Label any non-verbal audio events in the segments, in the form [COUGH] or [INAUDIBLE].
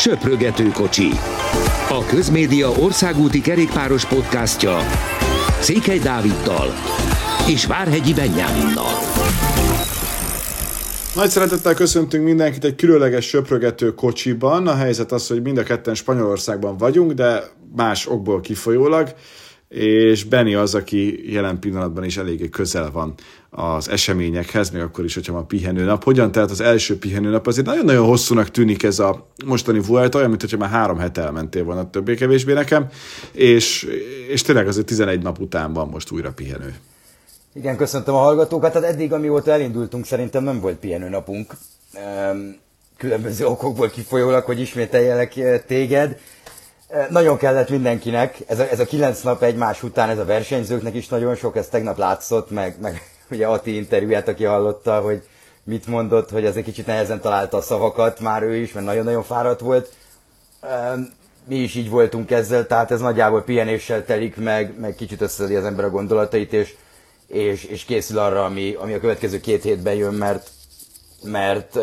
Söprögető kocsi. A Közmédia országúti kerékpáros podcastja Székely Dáviddal és Várhegyi Benyáminnal. Nagy szeretettel köszöntünk mindenkit egy különleges söprögető kocsiban. A helyzet az, hogy mind a ketten Spanyolországban vagyunk, de más okból kifolyólag és Benny az, aki jelen pillanatban is eléggé közel van az eseményekhez, még akkor is, hogyha a pihenőnap. Hogyan telt az első pihenőnap? Azért nagyon-nagyon hosszúnak tűnik ez a mostani Vuelta, olyan, mint hogyha már három hete elmentél volna többé-kevésbé nekem, és, és tényleg azért 11 nap után van most újra pihenő. Igen, köszöntöm a hallgatókat. Tehát eddig, amióta elindultunk, szerintem nem volt pihenőnapunk. Különböző okokból kifolyólag, hogy ismételjelek eh, téged. Nagyon kellett mindenkinek, ez a, ez a kilenc nap egymás után, ez a versenyzőknek is nagyon sok, ez tegnap látszott, meg, meg [LAUGHS] ugye Ati interjúját, aki hallotta, hogy mit mondott, hogy az egy kicsit nehezen találta a szavakat, már ő is, mert nagyon-nagyon fáradt volt. Mi is így voltunk ezzel, tehát ez nagyjából pihenéssel telik, meg, meg kicsit összedi az ember a gondolatait, és, és, és készül arra, ami, ami a következő két hétben jön, mert, mert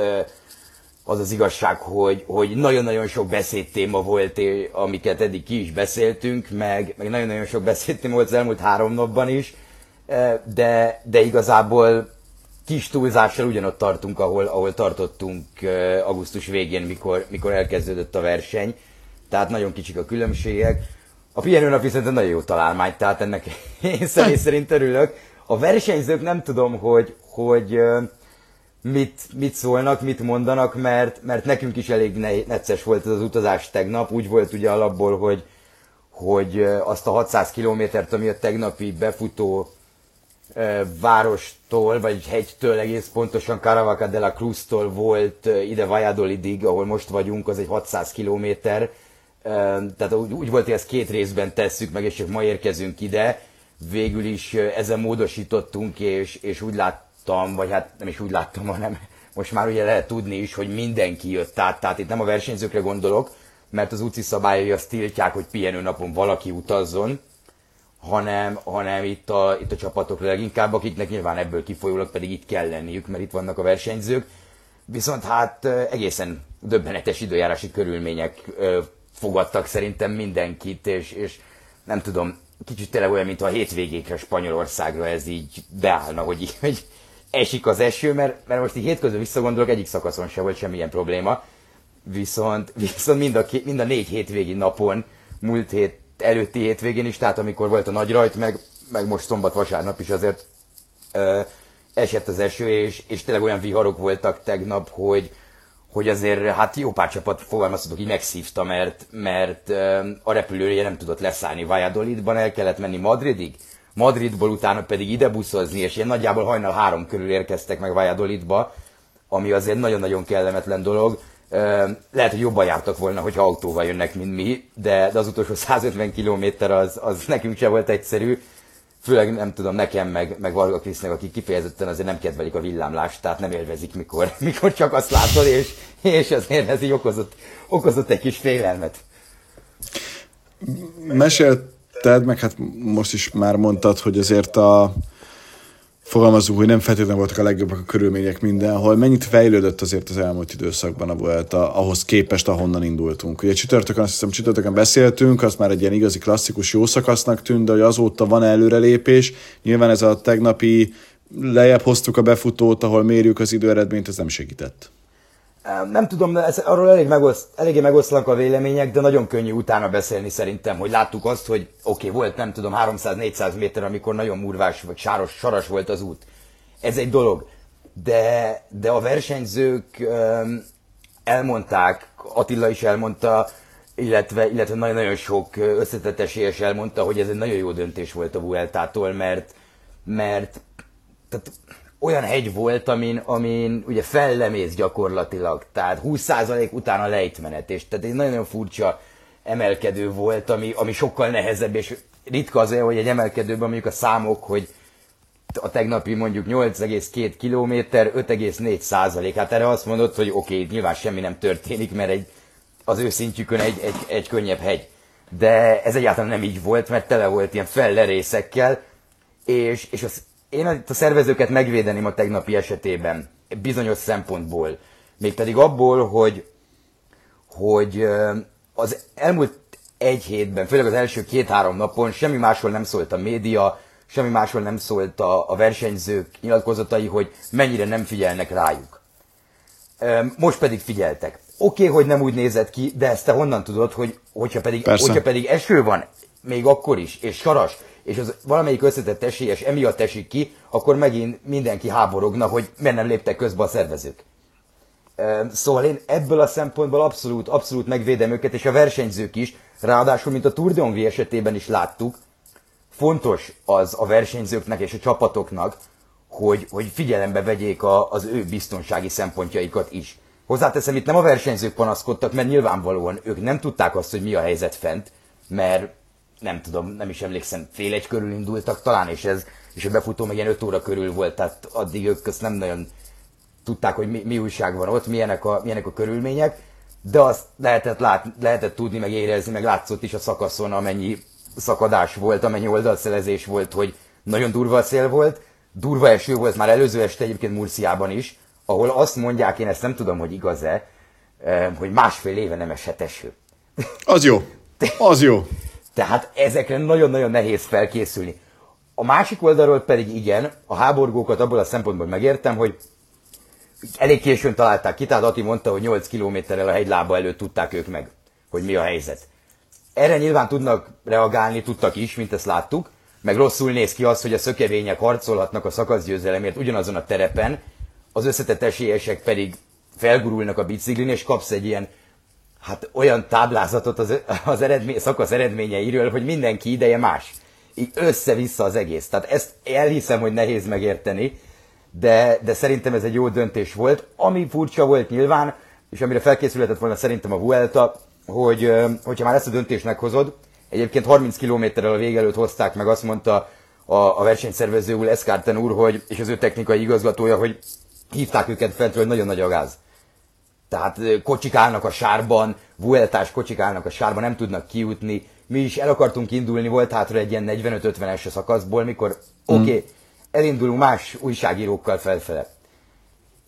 az az igazság, hogy, hogy nagyon-nagyon sok beszédtéma volt, amiket eddig ki is beszéltünk, meg, meg nagyon-nagyon sok beszédtéma volt az elmúlt három napban is, e, de, de igazából kis túlzással ugyanott tartunk, ahol, ahol tartottunk e, augusztus végén, mikor, mikor elkezdődött a verseny. Tehát nagyon kicsik a különbségek. A pihenőnap viszont egy nagyon jó találmány, tehát ennek [LAUGHS] én személy szerint örülök. A versenyzők nem tudom, hogy, hogy e, mit, mit szólnak, mit mondanak, mert, mert nekünk is elég necces volt ez az utazás tegnap. Úgy volt ugye alapból, hogy, hogy azt a 600 kilométert, ami a tegnapi befutó várostól, vagy hegytől egész pontosan Caravaca de la Cruz-tól volt ide Valladolidig, ahol most vagyunk, az egy 600 kilométer. Tehát úgy, úgy volt, hogy ezt két részben tesszük meg, és csak ma érkezünk ide. Végül is ezen módosítottunk, és, és úgy lát, láttam, vagy hát nem is úgy láttam, hanem most már ugye lehet tudni is, hogy mindenki jött át, tehát itt nem a versenyzőkre gondolok, mert az UCI szabályai azt tiltják, hogy pihenő napon valaki utazzon, hanem, hanem itt, a, itt a csapatokra leginkább, akiknek nyilván ebből kifolyólag pedig itt kell lenniük, mert itt vannak a versenyzők. Viszont hát egészen döbbenetes időjárási körülmények fogadtak szerintem mindenkit, és, és nem tudom, kicsit tényleg olyan, mint a hétvégékre Spanyolországra ez így beállna, hogy, hogy esik az eső, mert, mert most így hétközben visszagondolok, egyik szakaszon sem volt semmilyen probléma, viszont, viszont mind, a, mind a négy hétvégi napon, múlt hét előtti hétvégén is, tehát amikor volt a nagy rajt, meg, meg most szombat, vasárnap is azért ö, esett az eső, és, és tényleg olyan viharok voltak tegnap, hogy, hogy azért hát jó pár csapat fogalmazhatok így megszívta, mert, mert ö, a repülője nem tudott leszállni Valladolidban, el kellett menni Madridig, Madridból utána pedig ide buszozni, és ilyen nagyjából hajnal három körül érkeztek meg Valladolidba, ami azért nagyon-nagyon kellemetlen dolog. Lehet, hogy jobban jártak volna, hogyha autóval jönnek, mint mi, de, de az utolsó [LAUGHS] 150 km az, az nekünk sem volt egyszerű. Főleg nem tudom, nekem, meg, meg Varga Krisznek, akik kifejezetten azért nem kedvelik a villámlást, tehát nem élvezik, mikor, [LAUGHS] mikor csak azt látod, és, és azért ez így okozott, okozott egy kis félelmet. Mesélt említetted, meg hát most is már mondtad, hogy azért a fogalmazunk, hogy nem feltétlenül voltak a legjobbak a körülmények mindenhol. Mennyit fejlődött azért az elmúlt időszakban a Vuelta ahhoz képest, ahonnan indultunk? Ugye csütörtökön, azt hiszem csütörtökön beszéltünk, az már egy ilyen igazi klasszikus jó szakasznak tűnt, de hogy azóta van előrelépés. Nyilván ez a tegnapi lejjebb hoztuk a befutót, ahol mérjük az időeredményt, ez nem segített. Nem tudom, ez, arról elég megoszt, eléggé megoszlanak a vélemények, de nagyon könnyű utána beszélni szerintem, hogy láttuk azt, hogy oké, okay, volt nem tudom 300-400 méter, amikor nagyon murvás vagy sáros, saras volt az út. Ez egy dolog. De, de a versenyzők um, elmondták, Attila is elmondta, illetve, illetve nagyon-nagyon sok összetett esélyes elmondta, hogy ez egy nagyon jó döntés volt a Vueltától, mert, mert tehát olyan hegy volt, amin, amin ugye fellemész gyakorlatilag, tehát 20% után a lejtmenet, és tehát egy nagyon furcsa emelkedő volt, ami, ami sokkal nehezebb, és ritka az hogy egy emelkedőben mondjuk a számok, hogy a tegnapi mondjuk 8,2 km, 5,4 százalék. Hát erre azt mondod, hogy oké, okay, nyilván semmi nem történik, mert egy, az ő szintjükön egy, egy, egy könnyebb hegy. De ez egyáltalán nem így volt, mert tele volt ilyen fellerészekkel, és, és az én itt a szervezőket megvédeném a tegnapi esetében, bizonyos szempontból. Mégpedig abból, hogy, hogy az elmúlt egy hétben, főleg az első két-három napon semmi másról nem szólt a média, semmi másról nem szólt a, a versenyzők nyilatkozatai, hogy mennyire nem figyelnek rájuk. Most pedig figyeltek. Oké, okay, hogy nem úgy nézett ki, de ezt te honnan tudod, hogy hogyha pedig, hogyha pedig eső van, még akkor is, és saras, és az valamelyik összetett esélyes emiatt esik ki, akkor megint mindenki háborogna, hogy miért nem léptek közbe a szervezők. Szóval én ebből a szempontból abszolút, abszolút megvédem őket, és a versenyzők is, ráadásul, mint a Tour de Hongrie esetében is láttuk, fontos az a versenyzőknek és a csapatoknak, hogy, hogy figyelembe vegyék a, az ő biztonsági szempontjaikat is. Hozzáteszem, itt nem a versenyzők panaszkodtak, mert nyilvánvalóan ők nem tudták azt, hogy mi a helyzet fent, mert nem tudom, nem is emlékszem, fél egy körül indultak talán, és ez, és a befutó meg ilyen öt óra körül volt, tehát addig ők ezt nem nagyon tudták, hogy mi, mi újság van ott, milyenek a, milyenek a körülmények, de azt lehetett, lát, lehetett tudni, meg érezni, meg látszott is a szakaszon, amennyi szakadás volt, amennyi oldalszelezés volt, hogy nagyon durva a szél volt, durva eső volt már előző este egyébként Murciában is, ahol azt mondják, én ezt nem tudom, hogy igaz-e, eh, hogy másfél éve nem esett eső. Az jó. Az jó. Tehát ezekre nagyon-nagyon nehéz felkészülni. A másik oldalról pedig igen, a háborgókat abból a szempontból megértem, hogy elég későn találták ki, tehát Ati mondta, hogy 8 kilométerrel a hegylába előtt tudták ők meg, hogy mi a helyzet. Erre nyilván tudnak reagálni, tudtak is, mint ezt láttuk, meg rosszul néz ki az, hogy a szökevények harcolhatnak a szakaszgyőzelemért ugyanazon a terepen, az összetett esélyesek pedig felgurulnak a biciklin, és kapsz egy ilyen hát olyan táblázatot az, az eredmény, szakasz eredményeiről, hogy mindenki ideje más. Így össze-vissza az egész. Tehát ezt elhiszem, hogy nehéz megérteni, de, de szerintem ez egy jó döntés volt. Ami furcsa volt nyilván, és amire felkészülhetett volna szerintem a Vuelta, hogy hogyha már ezt a döntést meghozod, egyébként 30 kilométerrel a vége előtt hozták meg, azt mondta a, a versenyszervező úr, Eszkárten úr, hogy, és az ő technikai igazgatója, hogy hívták őket fentről, hogy nagyon nagy a gáz. Tehát kocsik állnak a sárban, Vueltás kocsik állnak a sárban, nem tudnak kijutni. Mi is el akartunk indulni, volt hátra egy ilyen 45-50-es szakaszból, mikor mm. oké, okay, elindulunk más újságírókkal felfele.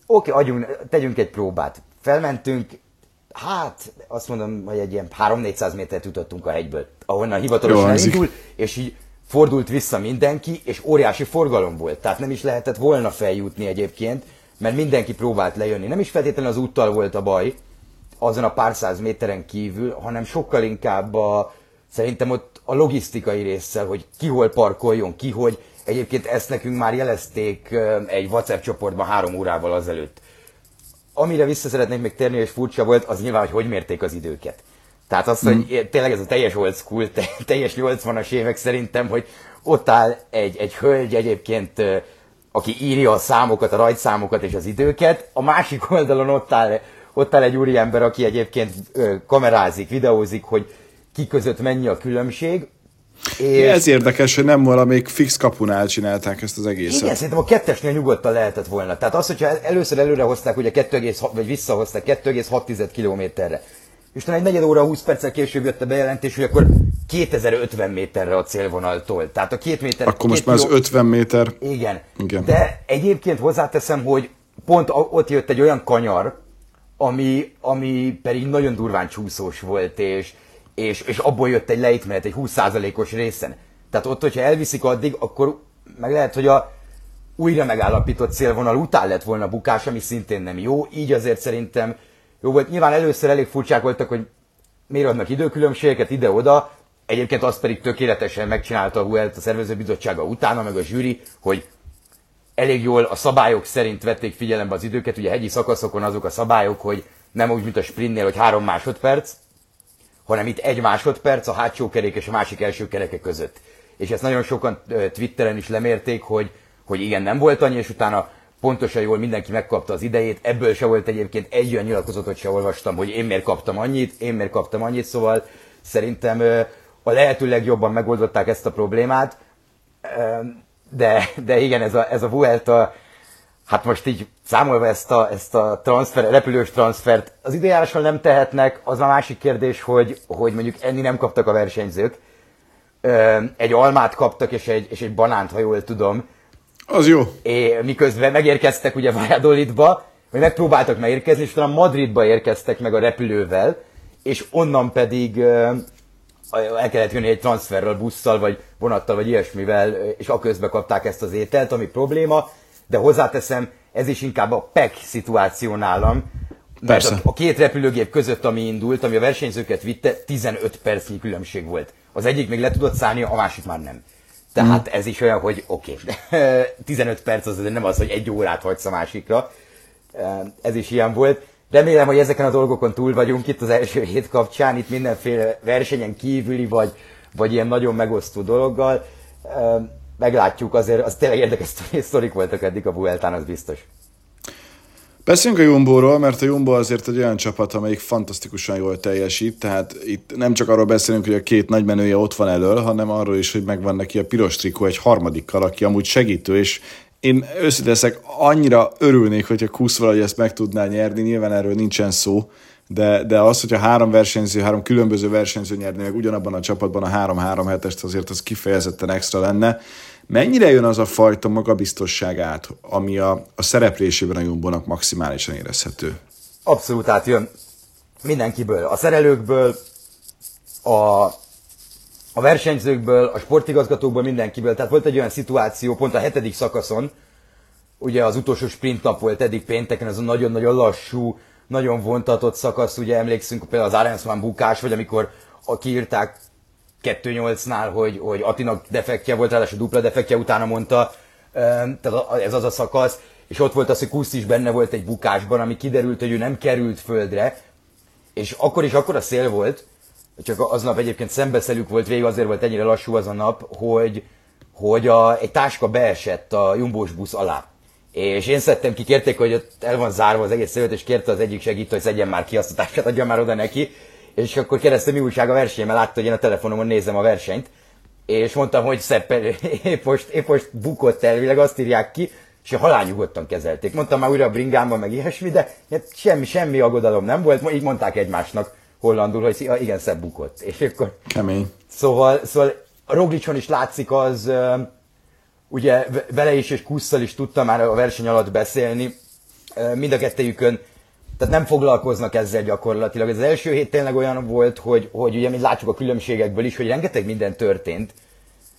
Oké, okay, tegyünk egy próbát. Felmentünk, hát azt mondom, hogy egy ilyen 3-400 métert jutottunk a hegyből, ahonnan hivatalosan elindul, és így fordult vissza mindenki, és óriási forgalom volt. Tehát nem is lehetett volna feljutni egyébként, mert mindenki próbált lejönni. Nem is feltétlenül az úttal volt a baj, azon a pár száz méteren kívül, hanem sokkal inkább a, szerintem ott a logisztikai résszel, hogy ki hol parkoljon, ki hogy. Egyébként ezt nekünk már jelezték egy WhatsApp csoportban három órával azelőtt. Amire vissza szeretnék még térni, és furcsa volt, az nyilván, hogy hogy mérték az időket. Tehát az, hogy mm. tényleg ez a teljes old school, teljes 80-as évek szerintem, hogy ott áll egy, egy hölgy egyébként aki írja a számokat, a rajtszámokat és az időket, a másik oldalon ott áll, ott áll egy úriember, aki egyébként kamerázik, videózik, hogy ki között mennyi a különbség. És... Ez érdekes, hogy nem valamelyik fix kapunál csinálták ezt az egészet. Igen, szerintem a kettesnél nyugodtan lehetett volna. Tehát az, hogyha először előre hozták, ugye 2, vagy visszahozták 2,6 kilométerre, és talán egy negyed óra, 20 perccel később jött a bejelentés, hogy akkor 2050 méterre a célvonaltól. Tehát a két méter... Akkor most már az 50 méter. Igen. Igen. De egyébként hozzáteszem, hogy pont ott jött egy olyan kanyar, ami, ami pedig nagyon durván csúszós volt, és, és, és abból jött egy lejtmenet, egy 20%-os részen. Tehát ott, hogyha elviszik addig, akkor meg lehet, hogy a újra megállapított célvonal után lett volna bukás, ami szintén nem jó. Így azért szerintem jó volt. Nyilván először elég furcsák voltak, hogy miért adnak időkülönbségeket ide-oda, egyébként azt pedig tökéletesen megcsinálta a Huelt a szervezőbizottsága utána, meg a zsűri, hogy elég jól a szabályok szerint vették figyelembe az időket, ugye hegyi szakaszokon azok a szabályok, hogy nem úgy, mint a sprintnél, hogy három másodperc, hanem itt egy másodperc a hátsó kerék és a másik első kereke között. És ezt nagyon sokan Twitteren is lemérték, hogy, hogy igen, nem volt annyi, és utána pontosan jól mindenki megkapta az idejét, ebből se volt egyébként egy olyan nyilatkozatot se olvastam, hogy én miért kaptam annyit, én miért kaptam annyit, szóval szerintem a lehető legjobban megoldották ezt a problémát, de, de igen, ez a, ez a Vuelta, hát most így számolva ezt a, ezt a transfer, repülős transfert, az időjárással nem tehetnek, az a másik kérdés, hogy, hogy mondjuk enni nem kaptak a versenyzők, egy almát kaptak és egy, és egy banánt, ha jól tudom, az jó. É, miközben megérkeztek ugye Valladolidba, vagy megpróbáltak megérkezni, és talán Madridba érkeztek meg a repülővel, és onnan pedig el kellett jönni egy transferrel, busszal, vagy vonattal, vagy ilyesmivel, és aközben kapták ezt az ételt, ami probléma, de hozzáteszem, ez is inkább a PEC szituáció nálam, mert a, a két repülőgép között, ami indult, ami a versenyzőket vitte, 15 percnyi különbség volt. Az egyik még le tudott szállni, a másik már nem. Tehát mm. ez is olyan, hogy oké, okay, 15 perc az nem az, hogy egy órát hagysz a másikra. Ez is ilyen volt. Remélem, hogy ezeken a dolgokon túl vagyunk itt az első hét kapcsán, itt mindenféle versenyen kívüli, vagy, vagy ilyen nagyon megosztó dologgal. Meglátjuk, azért az tényleg érdekes sztorik voltak eddig a Vueltán, az biztos. Beszéljünk a Jumbo-ról, mert a Jumbo azért egy olyan csapat, amelyik fantasztikusan jól teljesít, tehát itt nem csak arról beszélünk, hogy a két nagymenője ott van elől, hanem arról is, hogy megvan neki a piros trikó egy harmadikkal, aki amúgy segítő, és én őszintén annyira örülnék, hogyha Kusz valahogy ezt meg tudná nyerni, nyilván erről nincsen szó, de, de az, hogyha három versenyző, három különböző versenyző nyerni meg ugyanabban a csapatban a 3-3 hetest, azért az kifejezetten extra lenne. Mennyire jön az a fajta magabiztosság át, ami a, a szereplésében a Jumbónak maximálisan érezhető? Abszolút átjön mindenkiből. A szerelőkből, a, a versenyzőkből, a sportigazgatókból, mindenkiből. Tehát volt egy olyan szituáció pont a hetedik szakaszon, ugye az utolsó sprint nap volt eddig pénteken, ez a nagyon-nagyon lassú, nagyon vontatott szakasz, ugye emlékszünk például az Arensman bukás, vagy amikor a kiírták 2-8-nál, hogy, hogy Atinak defektje volt, ráadásul dupla defektje, utána mondta, tehát ez az a szakasz, és ott volt az, hogy Kusz is benne volt egy bukásban, ami kiderült, hogy ő nem került földre, és akkor is akkor a szél volt, csak aznap egyébként szembeszelük volt végig, azért volt ennyire lassú az a nap, hogy, hogy a, egy táska beesett a jumbós busz alá. És én szedtem ki, kérték, hogy ott el van zárva az egész szövet, és kérte az egyik segítő, hogy szedjen már ki azt a táskát, adja már oda neki. És akkor kérdeztem, mi újság a verseny, mert látta, hogy én a telefonomon nézem a versenyt. És mondtam, hogy Szepp [LAUGHS] épp most, épp most bukott elvileg, azt írják ki, és halálnyugodtan kezelték. Mondtam már újra a bringámban, meg ilyesmi, de hát semmi, semmi aggodalom nem volt. Így mondták egymásnak hollandul, hogy igen, Szebb bukott. És akkor... Kemény. Szóval, szóval a Roglicson is látszik az, ugye vele is és Kusszal is tudtam már a verseny alatt beszélni, mind a kettejükön, tehát nem foglalkoznak ezzel gyakorlatilag. Ez az első hét tényleg olyan volt, hogy, hogy ugye, mint látjuk a különbségekből is, hogy rengeteg minden történt,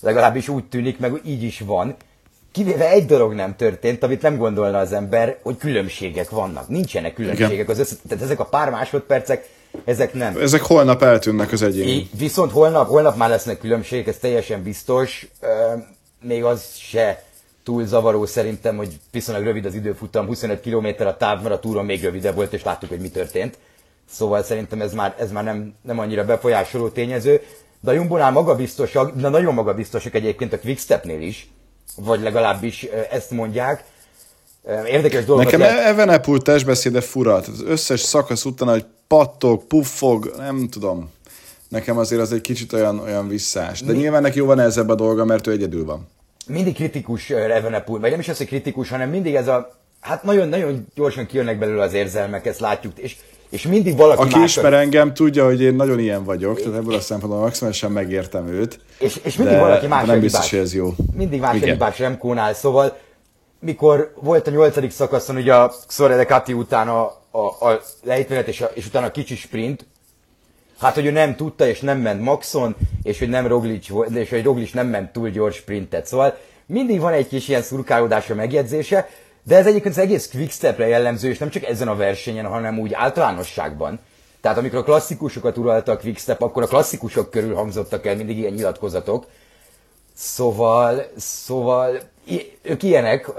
legalábbis úgy tűnik, meg így is van. Kivéve egy dolog nem történt, amit nem gondolna az ember, hogy különbségek vannak. Nincsenek különbségek Igen. az össze, tehát ezek a pár másodpercek, ezek nem. Ezek holnap eltűnnek az egyén. Viszont holnap, holnap már lesznek különbségek, ez teljesen biztos még az se túl zavaró szerintem, hogy viszonylag rövid az időfutam, 25 km a táv, mert a túron még rövidebb volt, és láttuk, hogy mi történt. Szóval szerintem ez már, ez már nem, nem annyira befolyásoló tényező. De a Jumbo-nál magabiztosak, de nagyon magabiztosak egyébként a Quickstepnél is, vagy legalábbis ezt mondják. Érdekes dolog. Nekem lehet... Evenepul testbeszéde fura. Az összes szakasz után, hogy pattog, puffog, nem tudom nekem azért az egy kicsit olyan, olyan visszás. De Mi? nyilván neki jó van ezzel a dolga, mert ő egyedül van. Mindig kritikus Revenepul, vagy nem is az, hogy kritikus, hanem mindig ez a, hát nagyon-nagyon gyorsan kijönnek belőle az érzelmek, ezt látjuk, és és mindig valaki Aki más ismer engem, tudja, hogy én nagyon ilyen vagyok, tehát ebből a szempontból maximálisan megértem őt. És, és mindig de, valaki más nem biztos, hogy ez jó. Mindig más hibás Remkónál, szóval mikor volt a nyolcadik szakaszon, ugye a Xore Kati után a, a, a lejtmenet és, a, és utána a kicsi sprint, Hát, hogy ő nem tudta, és nem ment maxon, és hogy nem Roglic és hogy Roglic nem ment túl gyors sprintet. Szóval mindig van egy kis ilyen szurkálódás a megjegyzése, de ez egyébként az egész quickstepre jellemző, és nem csak ezen a versenyen, hanem úgy általánosságban. Tehát amikor a klasszikusokat uralta a quickstep, akkor a klasszikusok körül hangzottak el mindig ilyen nyilatkozatok. Szóval, szóval ők ilyenek,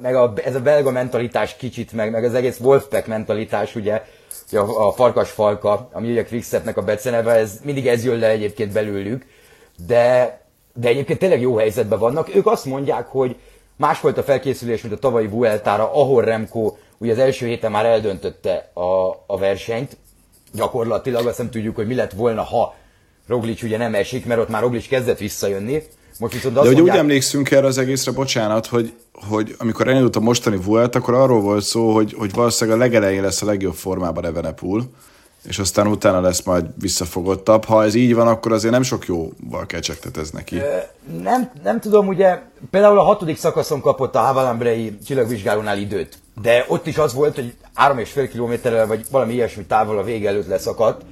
meg a, ez a belga mentalitás kicsit, meg, meg az egész Wolfpack mentalitás, ugye, a, a farkas falka, ami ugye Quickstepnek a beceneve, ez, mindig ez jön le egyébként belőlük, de, de egyébként tényleg jó helyzetben vannak. Ők azt mondják, hogy más volt a felkészülés, mint a tavalyi Vueltára, ahol Remco ugye az első héten már eldöntötte a, a versenyt, gyakorlatilag azt nem tudjuk, hogy mi lett volna, ha Roglic ugye nem esik, mert ott már Roglic kezdett visszajönni. Most viszont azt De hogy mondják... úgy emlékszünk erre az egészre, bocsánat, hogy hogy amikor elindult a mostani Vuelt, akkor arról volt szó, hogy, hogy valószínűleg a legelején lesz a legjobb formában Evenepul, és aztán utána lesz majd visszafogottabb. Ha ez így van, akkor azért nem sok jóval kecsegtetez neki. Nem, nem tudom, ugye például a hatodik szakaszon kapott a Havalambrei csillagvizsgálónál időt, de ott is az volt, hogy 3,5 kilométerrel vagy valami ilyesmi távol a vége előtt leszakadt,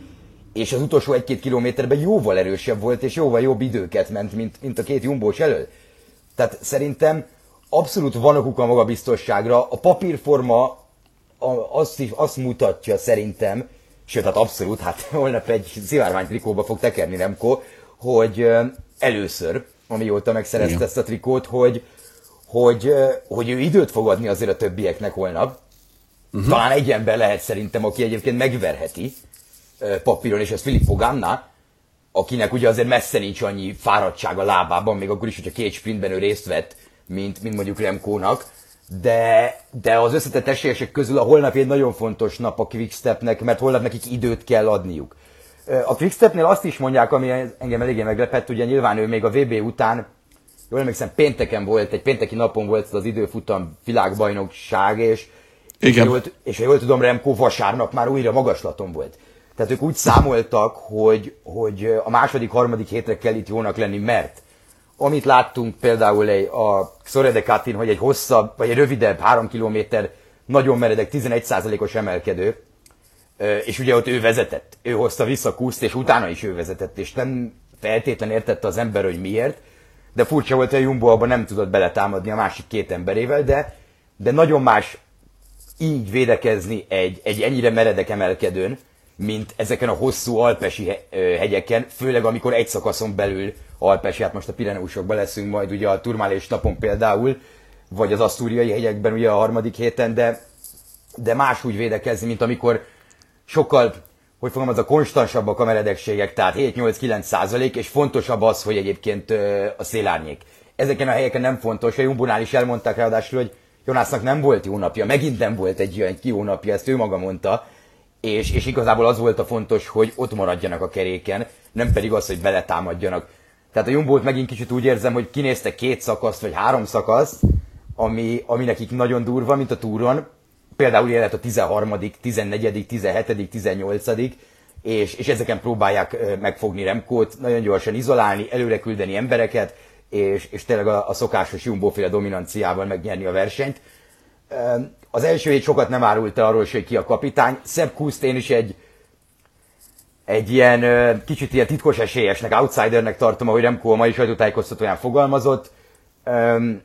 és az utolsó egy-két kilométerben jóval erősebb volt, és jóval jobb időket ment, mint, mint a két jumbós elől. Tehát szerintem abszolút van okuk a magabiztosságra. A papírforma azt, azt mutatja szerintem, sőt, hát abszolút, hát [LAUGHS] holnap egy szivárvány trikóba fog tekerni Remco, hogy először, amióta megszerezte Igen. ezt a trikót, hogy, hogy, hogy ő időt fog adni azért a többieknek holnap. Uh-huh. Talán egy ember lehet szerintem, aki egyébként megverheti papíron, és ez Filippo Ganna, akinek ugye azért messze nincs annyi fáradtság a lábában, még akkor is, hogyha két sprintben ő részt vett, mint, mint mondjuk Remkónak, de, de az összetett esélyesek közül a holnap egy nagyon fontos nap a Quickstepnek, mert holnap nekik időt kell adniuk. A Quickstepnél azt is mondják, ami engem eléggé meglepett, ugye nyilván ő még a VB után, jól emlékszem, pénteken volt, egy pénteki napon volt az időfutam világbajnokság, és, Igen. és, jól, és jól tudom, Remco vasárnap már újra magaslaton volt. Tehát ők úgy számoltak, hogy, hogy a második, harmadik hétre kell itt jónak lenni, mert amit láttunk például egy, a Katin, hogy egy hosszabb, vagy egy rövidebb, három kilométer, nagyon meredek, 11%-os emelkedő, és ugye ott ő vezetett, ő hozta vissza Kuszt, és utána is ő vezetett, és nem feltétlen értette az ember, hogy miért, de furcsa volt, hogy a Jumbo abban nem tudott beletámadni a másik két emberével, de, de nagyon más így védekezni egy, egy ennyire meredek emelkedőn, mint ezeken a hosszú alpesi hegyeken, főleg amikor egy szakaszon belül alpesi, hát most a Pireneusokban leszünk majd ugye a Turmálés napon például, vagy az asztúriai hegyekben ugye a harmadik héten, de, de más úgy védekezni, mint amikor sokkal, hogy fogom, az a konstansabbak a meredekségek, tehát 7-8-9 százalék, és fontosabb az, hogy egyébként a szélárnyék. Ezeken a helyeken nem fontos, a Jumbonál is elmondták ráadásul, hogy Jonásznak nem volt jó napja, megint nem volt egy olyan jó napja, ezt ő maga mondta, és, és igazából az volt a fontos, hogy ott maradjanak a keréken, nem pedig az, hogy beletámadjanak. Tehát a Jumbo-t megint kicsit úgy érzem, hogy kinézte két szakaszt, vagy három szakaszt, ami, ami nekik nagyon durva, mint a túron. Például élet a 13., 14., 17., 18., és, és ezeken próbálják megfogni Remkót, nagyon gyorsan izolálni, előre küldeni embereket, és, és tényleg a, a szokásos Jumbo-féle dominanciával megnyerni a versenyt. Az első hét sokat nem árult arról, hogy ki a kapitány. Szebb Kuszt én is egy, egy ilyen kicsit ilyen titkos esélyesnek, outsidernek tartom, ahogy Remco a mai sajtótájékoztatóján fogalmazott. Um,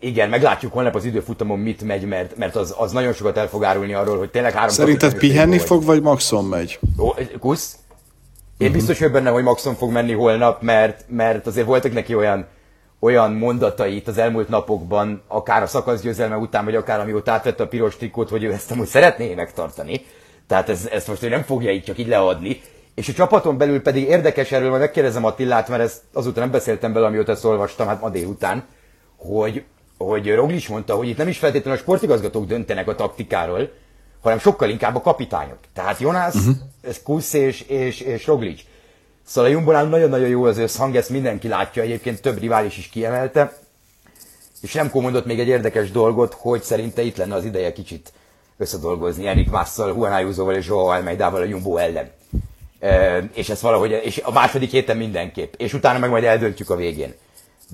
igen, meglátjuk holnap az időfutamon mit megy, mert, mert az, az nagyon sokat el fog árulni arról, hogy tényleg három... Szerinted pihenni fog, vagy Maxon megy? Ó, kusz? Én uh-huh. biztos vagyok benne, hogy Maxon fog menni holnap, mert, mert azért voltak neki olyan olyan mondatait az elmúlt napokban, akár a szakaszgyőzelme után, vagy akár amióta átvette a piros trikót, hogy ő ezt amúgy szeretné megtartani. Tehát ez, ezt most ő nem fogja így csak így leadni. És a csapaton belül pedig érdekes erről, majd megkérdezem Attillát, mert ezt azóta nem beszéltem bele, amióta ezt olvastam, hát ma délután, hogy, hogy Roglic mondta, hogy itt nem is feltétlenül a sportigazgatók döntenek a taktikáról, hanem sokkal inkább a kapitányok. Tehát Jonas, uh-huh. Kusz és, és, és Roglic. Szóval a Jumbonál nagyon-nagyon jó az összhang, ezt mindenki látja, egyébként több rivális is kiemelte. És Remco mondott még egy érdekes dolgot, hogy szerinte itt lenne az ideje kicsit összedolgozni Erik Másszal, Juan Ayuso-val és Joao Almeidával a Jumbo ellen. E, és ez valahogy, és a második héten mindenképp, és utána meg majd eldöntjük a végén.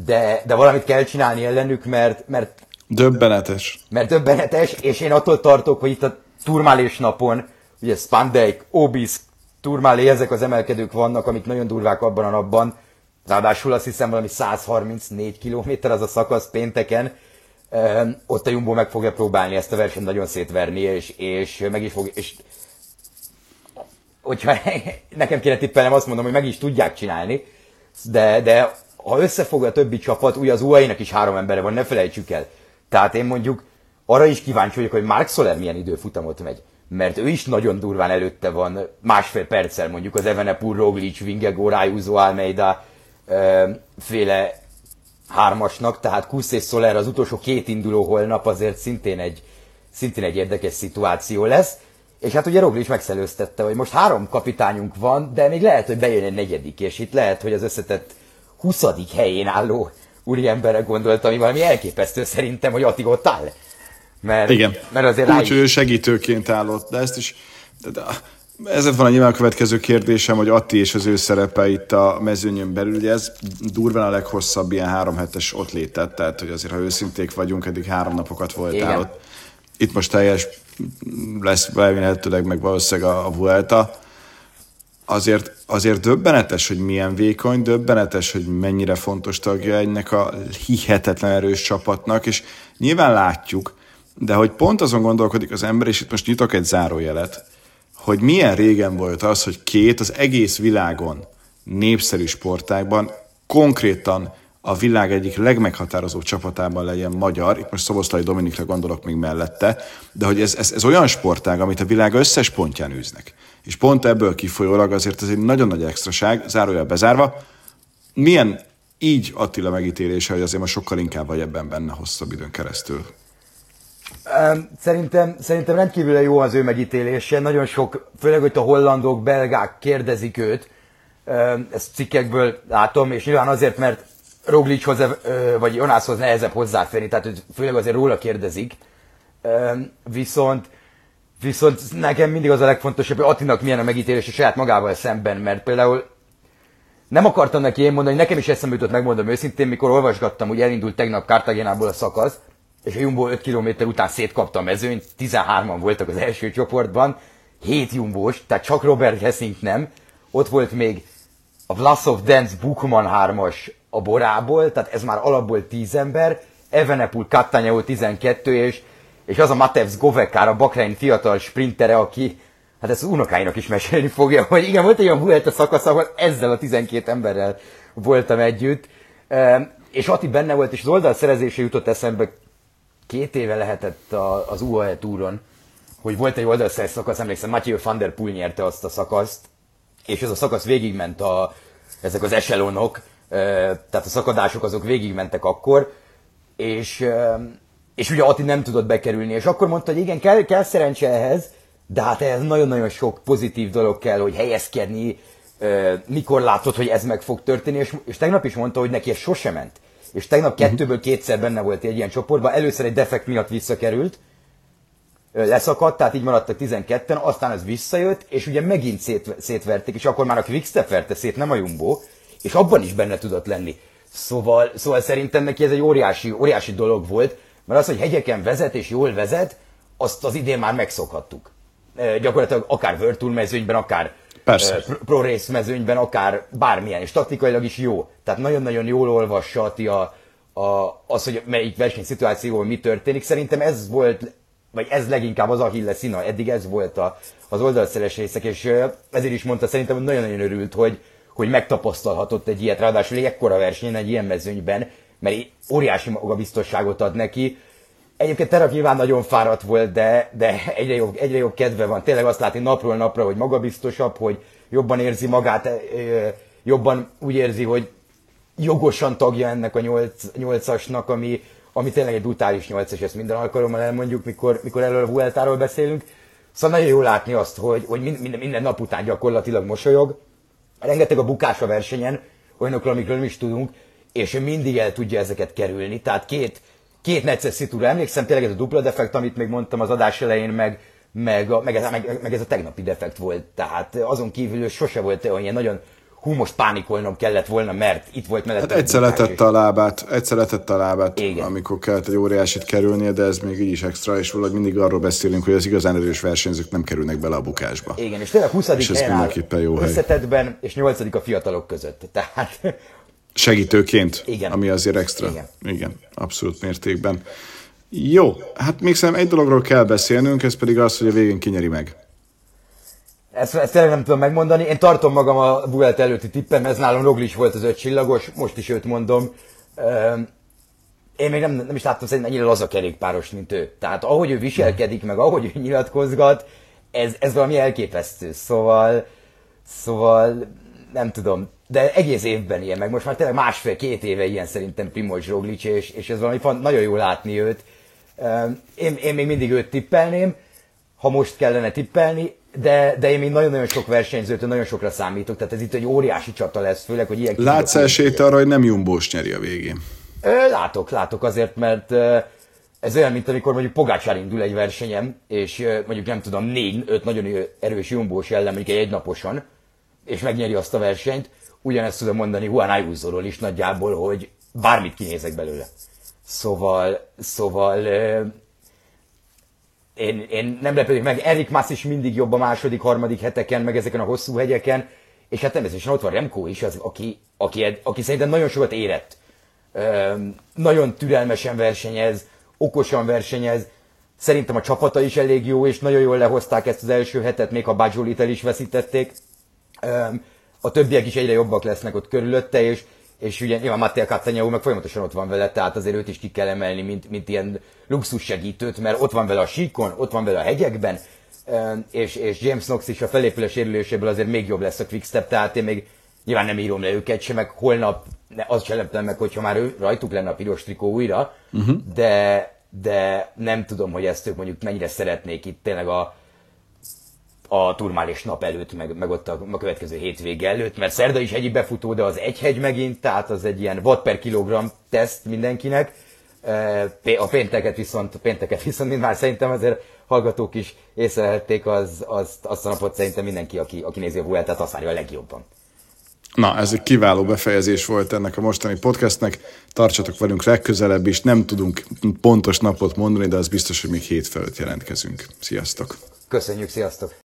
De, de valamit kell csinálni ellenük, mert, mert Döbbenetes. Mert döbbenetes, és én attól tartok, hogy itt a turmálés napon, ugye Spandek, Obis, Turmálé, ezek az emelkedők vannak, amik nagyon durvák abban a napban. Ráadásul azt hiszem valami 134 km az a szakasz pénteken. Ehm, ott a Jumbo meg fogja próbálni ezt a versenyt nagyon szétverni, és, és meg is fog, és hogyha [LAUGHS] nekem kéne tippelnem, azt mondom, hogy meg is tudják csinálni, de, de ha összefog a többi csapat, ugye az UAE-nek is három embere van, ne felejtsük el. Tehát én mondjuk arra is kíváncsi vagyok, hogy Mark Soler milyen időfutamot megy mert ő is nagyon durván előtte van, másfél perccel mondjuk az Evenepur, Roglic, Vingegó, Rájúzó, Almeida féle hármasnak, tehát Kusz és Soler az utolsó két induló holnap azért szintén egy, szintén egy érdekes szituáció lesz. És hát ugye Roglic megszelőztette, hogy most három kapitányunk van, de még lehet, hogy bejön egy negyedik, és itt lehet, hogy az összetett 20. helyén álló úriemberre gondoltam, ami valami elképesztő szerintem, hogy Attig ott áll. Mert, Igen. mert azért Úgy, hogy ő segítőként állott, de ezt is... De, de, ez van a nyilván a következő kérdésem, hogy Atti és az ő szerepe itt a mezőnyön belül, ugye ez durván a leghosszabb ilyen három hetes ott létett, tehát hogy azért, ha őszinték vagyunk, eddig három napokat voltál Igen. ott. Itt most teljes lesz remélhetőleg meg valószínűleg a, a Vuelta. azért, azért döbbenetes, hogy milyen vékony, döbbenetes, hogy mennyire fontos tagja ennek a hihetetlen erős csapatnak, és nyilván látjuk, de hogy pont azon gondolkodik az ember, és itt most nyitok egy zárójelet, hogy milyen régen volt az, hogy két az egész világon népszerű sportágban konkrétan a világ egyik legmeghatározóbb csapatában legyen magyar, itt most Szoboszlai Dominikra gondolok még mellette, de hogy ez, ez, ez olyan sportág, amit a világ összes pontján űznek. És pont ebből kifolyólag azért ez egy nagyon nagy extraság, zárójel bezárva. Milyen így Attila megítélése, hogy azért most sokkal inkább vagy ebben benne hosszabb időn keresztül? Szerintem, szerintem rendkívül jó az ő megítélése. Nagyon sok, főleg, hogy a hollandok, belgák kérdezik őt. Ezt cikkekből látom, és nyilván azért, mert Roglichhoz vagy Jonászhoz nehezebb hozzáférni, tehát főleg azért róla kérdezik. Viszont, viszont nekem mindig az a legfontosabb, hogy Attinak milyen a megítélés a saját magával szemben, mert például nem akartam neki én mondani, nekem is eszembe jutott, megmondom őszintén, mikor olvasgattam, hogy elindult tegnap Cartagenából a szakasz, és a Jumbo 5 km után szétkapta a mezőnyt, 13-an voltak az első csoportban, 7 Jumbós, tehát csak Robert Hessink nem, ott volt még a Vlasov Dance Bukman 3-as a Borából, tehát ez már alapból 10 ember, Evenepul Kattanyau 12, és, és az a Matevs Govekár, a Bakrein fiatal sprintere, aki hát ezt az unokáinak is mesélni fogja, hogy igen, volt egy olyan Vuelta szakasz, ahol ezzel a 12 emberrel voltam együtt, és Ati benne volt, és az oldal szerezése jutott eszembe két éve lehetett az UAE túron, hogy volt egy oldalszeres szakasz, emlékszem, Mathieu van der Poel nyerte azt a szakaszt, és ez a szakasz végigment a, ezek az eselonok, tehát a szakadások azok végigmentek akkor, és, és ugye Ati nem tudott bekerülni, és akkor mondta, hogy igen, kell, kell szerencse ehhez, de hát ez nagyon-nagyon sok pozitív dolog kell, hogy helyezkedni, mikor látod, hogy ez meg fog történni, és, és tegnap is mondta, hogy neki ez sose ment. És tegnap mhm. kettőből kétszer benne volt egy ilyen csoportban, először egy defekt miatt visszakerült, leszakadt, tehát így maradtak 12-en, aztán ez visszajött, és ugye megint szét, szétverték, és akkor már a Quickstep verte szét, nem a Jumbo, és abban is benne tudott lenni. Szóval, szóval szerintem neki ez egy óriási, óriási dolog volt, mert az, hogy hegyeken vezet és jól vezet, azt az idén már megszokhattuk. E, gyakorlatilag akár Virtual mezőnyben, akár Persze. Pro race mezőnyben, akár bármilyen, és taktikailag is jó. Tehát nagyon-nagyon jól olvassa a, a, az, hogy melyik versenyszituációban mi történik. Szerintem ez volt, vagy ez leginkább az Achilles szína, eddig ez volt a, az oldalszeres részek, és ezért is mondta, szerintem hogy nagyon-nagyon örült, hogy, hogy megtapasztalhatott egy ilyet, ráadásul egy ekkora versenyen, egy ilyen mezőnyben, mert óriási magabiztosságot ad neki. Egyébként Terak nyilván nagyon fáradt volt, de, de egyre, jobb, egyre jobb kedve van. Tényleg azt látni napról napra, hogy magabiztosabb, hogy jobban érzi magát, jobban úgy érzi, hogy jogosan tagja ennek a nyolc, nyolcasnak, ami, ami tényleg egy brutális nyolcas, ezt minden alkalommal elmondjuk, mikor, mikor erről a Vueltáról beszélünk. Szóval nagyon jó látni azt, hogy, hogy minden, minden nap után gyakorlatilag mosolyog, rengeteg a bukás a versenyen, olyanokról, amikről nem is tudunk, és ő mindig el tudja ezeket kerülni. Tehát két, két necces szitúra. Emlékszem tényleg ez a dupla defekt, amit még mondtam az adás elején, meg, meg, a, meg, ez, meg, meg ez a tegnapi defekt volt. Tehát azon kívül sose volt olyan ilyen nagyon hú, most pánikolnom kellett volna, mert itt volt mellett. Hát egyszer letette a lábát, egyszer letette a lábát, Igen. amikor kellett egy óriásit kerülnie, de ez még így is extra, és valahogy mindig arról beszélünk, hogy az igazán erős versenyzők nem kerülnek bele a bukásba. Igen, és tényleg 20. és helyen áll jó összetetben, és 8. a fiatalok között. Tehát... Segítőként, Igen. ami azért extra. Igen. Igen, abszolút mértékben. Jó, hát még szerintem egy dologról kell beszélnünk, ez pedig az, hogy a végén kinyeri meg. Ezt, ezt tényleg nem tudom megmondani. Én tartom magam a Vuelt előtti tippem, ez nálam Roglic volt az öt csillagos, most is őt mondom. Én még nem, nem is láttam szerintem ennyire laza kerékpáros, mint ő. Tehát ahogy ő viselkedik, meg ahogy ő nyilatkozgat, ez, ez valami elképesztő. Szóval, szóval nem tudom, de egész évben ilyen, meg most már tényleg másfél-két éve ilyen szerintem Primoz Roglic, és, és ez valami fan, nagyon jó látni őt. Én, én még mindig őt tippelném, ha most kellene tippelni, de, de én még nagyon-nagyon sok versenyzőtől nagyon sokra számítok, tehát ez itt egy óriási csata lesz, főleg, hogy ilyen... Látsz esélyt arra, hogy nem Jumbós nyeri a végén? Látok, látok azért, mert ez olyan, mint amikor mondjuk Pogácsár indul egy versenyem, és mondjuk nem tudom, négy-öt nagyon erős Jumbós ellen, mondjuk egy egynaposan, és megnyeri azt a versenyt, ugyanezt tudom mondani Juan Ayuso-ról is nagyjából, hogy bármit kinézek belőle. Szóval, szóval én, én nem lepődik meg, Erik Mass is mindig jobb a második, harmadik heteken, meg ezeken a hosszú hegyeken, és hát természetesen ott van Remco is, az, aki, aki, aki szerintem nagyon sokat érett. Nagyon türelmesen versenyez, okosan versenyez, szerintem a csapata is elég jó, és nagyon jól lehozták ezt az első hetet, még ha Bajolit el is veszítették. A többiek is egyre jobbak lesznek ott körülötte, és, és ugye nyilván Mattia Cattaneo meg folyamatosan ott van vele, tehát azért őt is ki kell emelni, mint, mint ilyen luxus segítőt, mert ott van vele a síkon, ott van vele a hegyekben, és, és James Knox is a felépülés sérüléséből azért még jobb lesz a quickstep, tehát én még nyilván nem írom le őket sem, meg holnap ne, az sem leptem meg, hogyha már ő, rajtuk lenne a piros trikó újra, uh-huh. de, de nem tudom, hogy ezt ők mondjuk mennyire szeretnék itt tényleg a, a turmális nap előtt, meg, meg ott a, a következő hétvége előtt, mert szerda is egy befutó, de az egy hegy megint, tehát az egy ilyen watt per kilogram teszt mindenkinek. A pénteket viszont, a pénteket viszont mind már szerintem azért hallgatók is észrevették, az, az, azt a napot szerintem mindenki, aki, aki nézi a Vueltát, azt várja a legjobban. Na, ez egy kiváló befejezés volt ennek a mostani podcastnek. Tartsatok velünk legközelebb is. Nem tudunk pontos napot mondani, de az biztos, hogy még hétfőt jelentkezünk. Sziasztok! Köszönjük, sziasztok!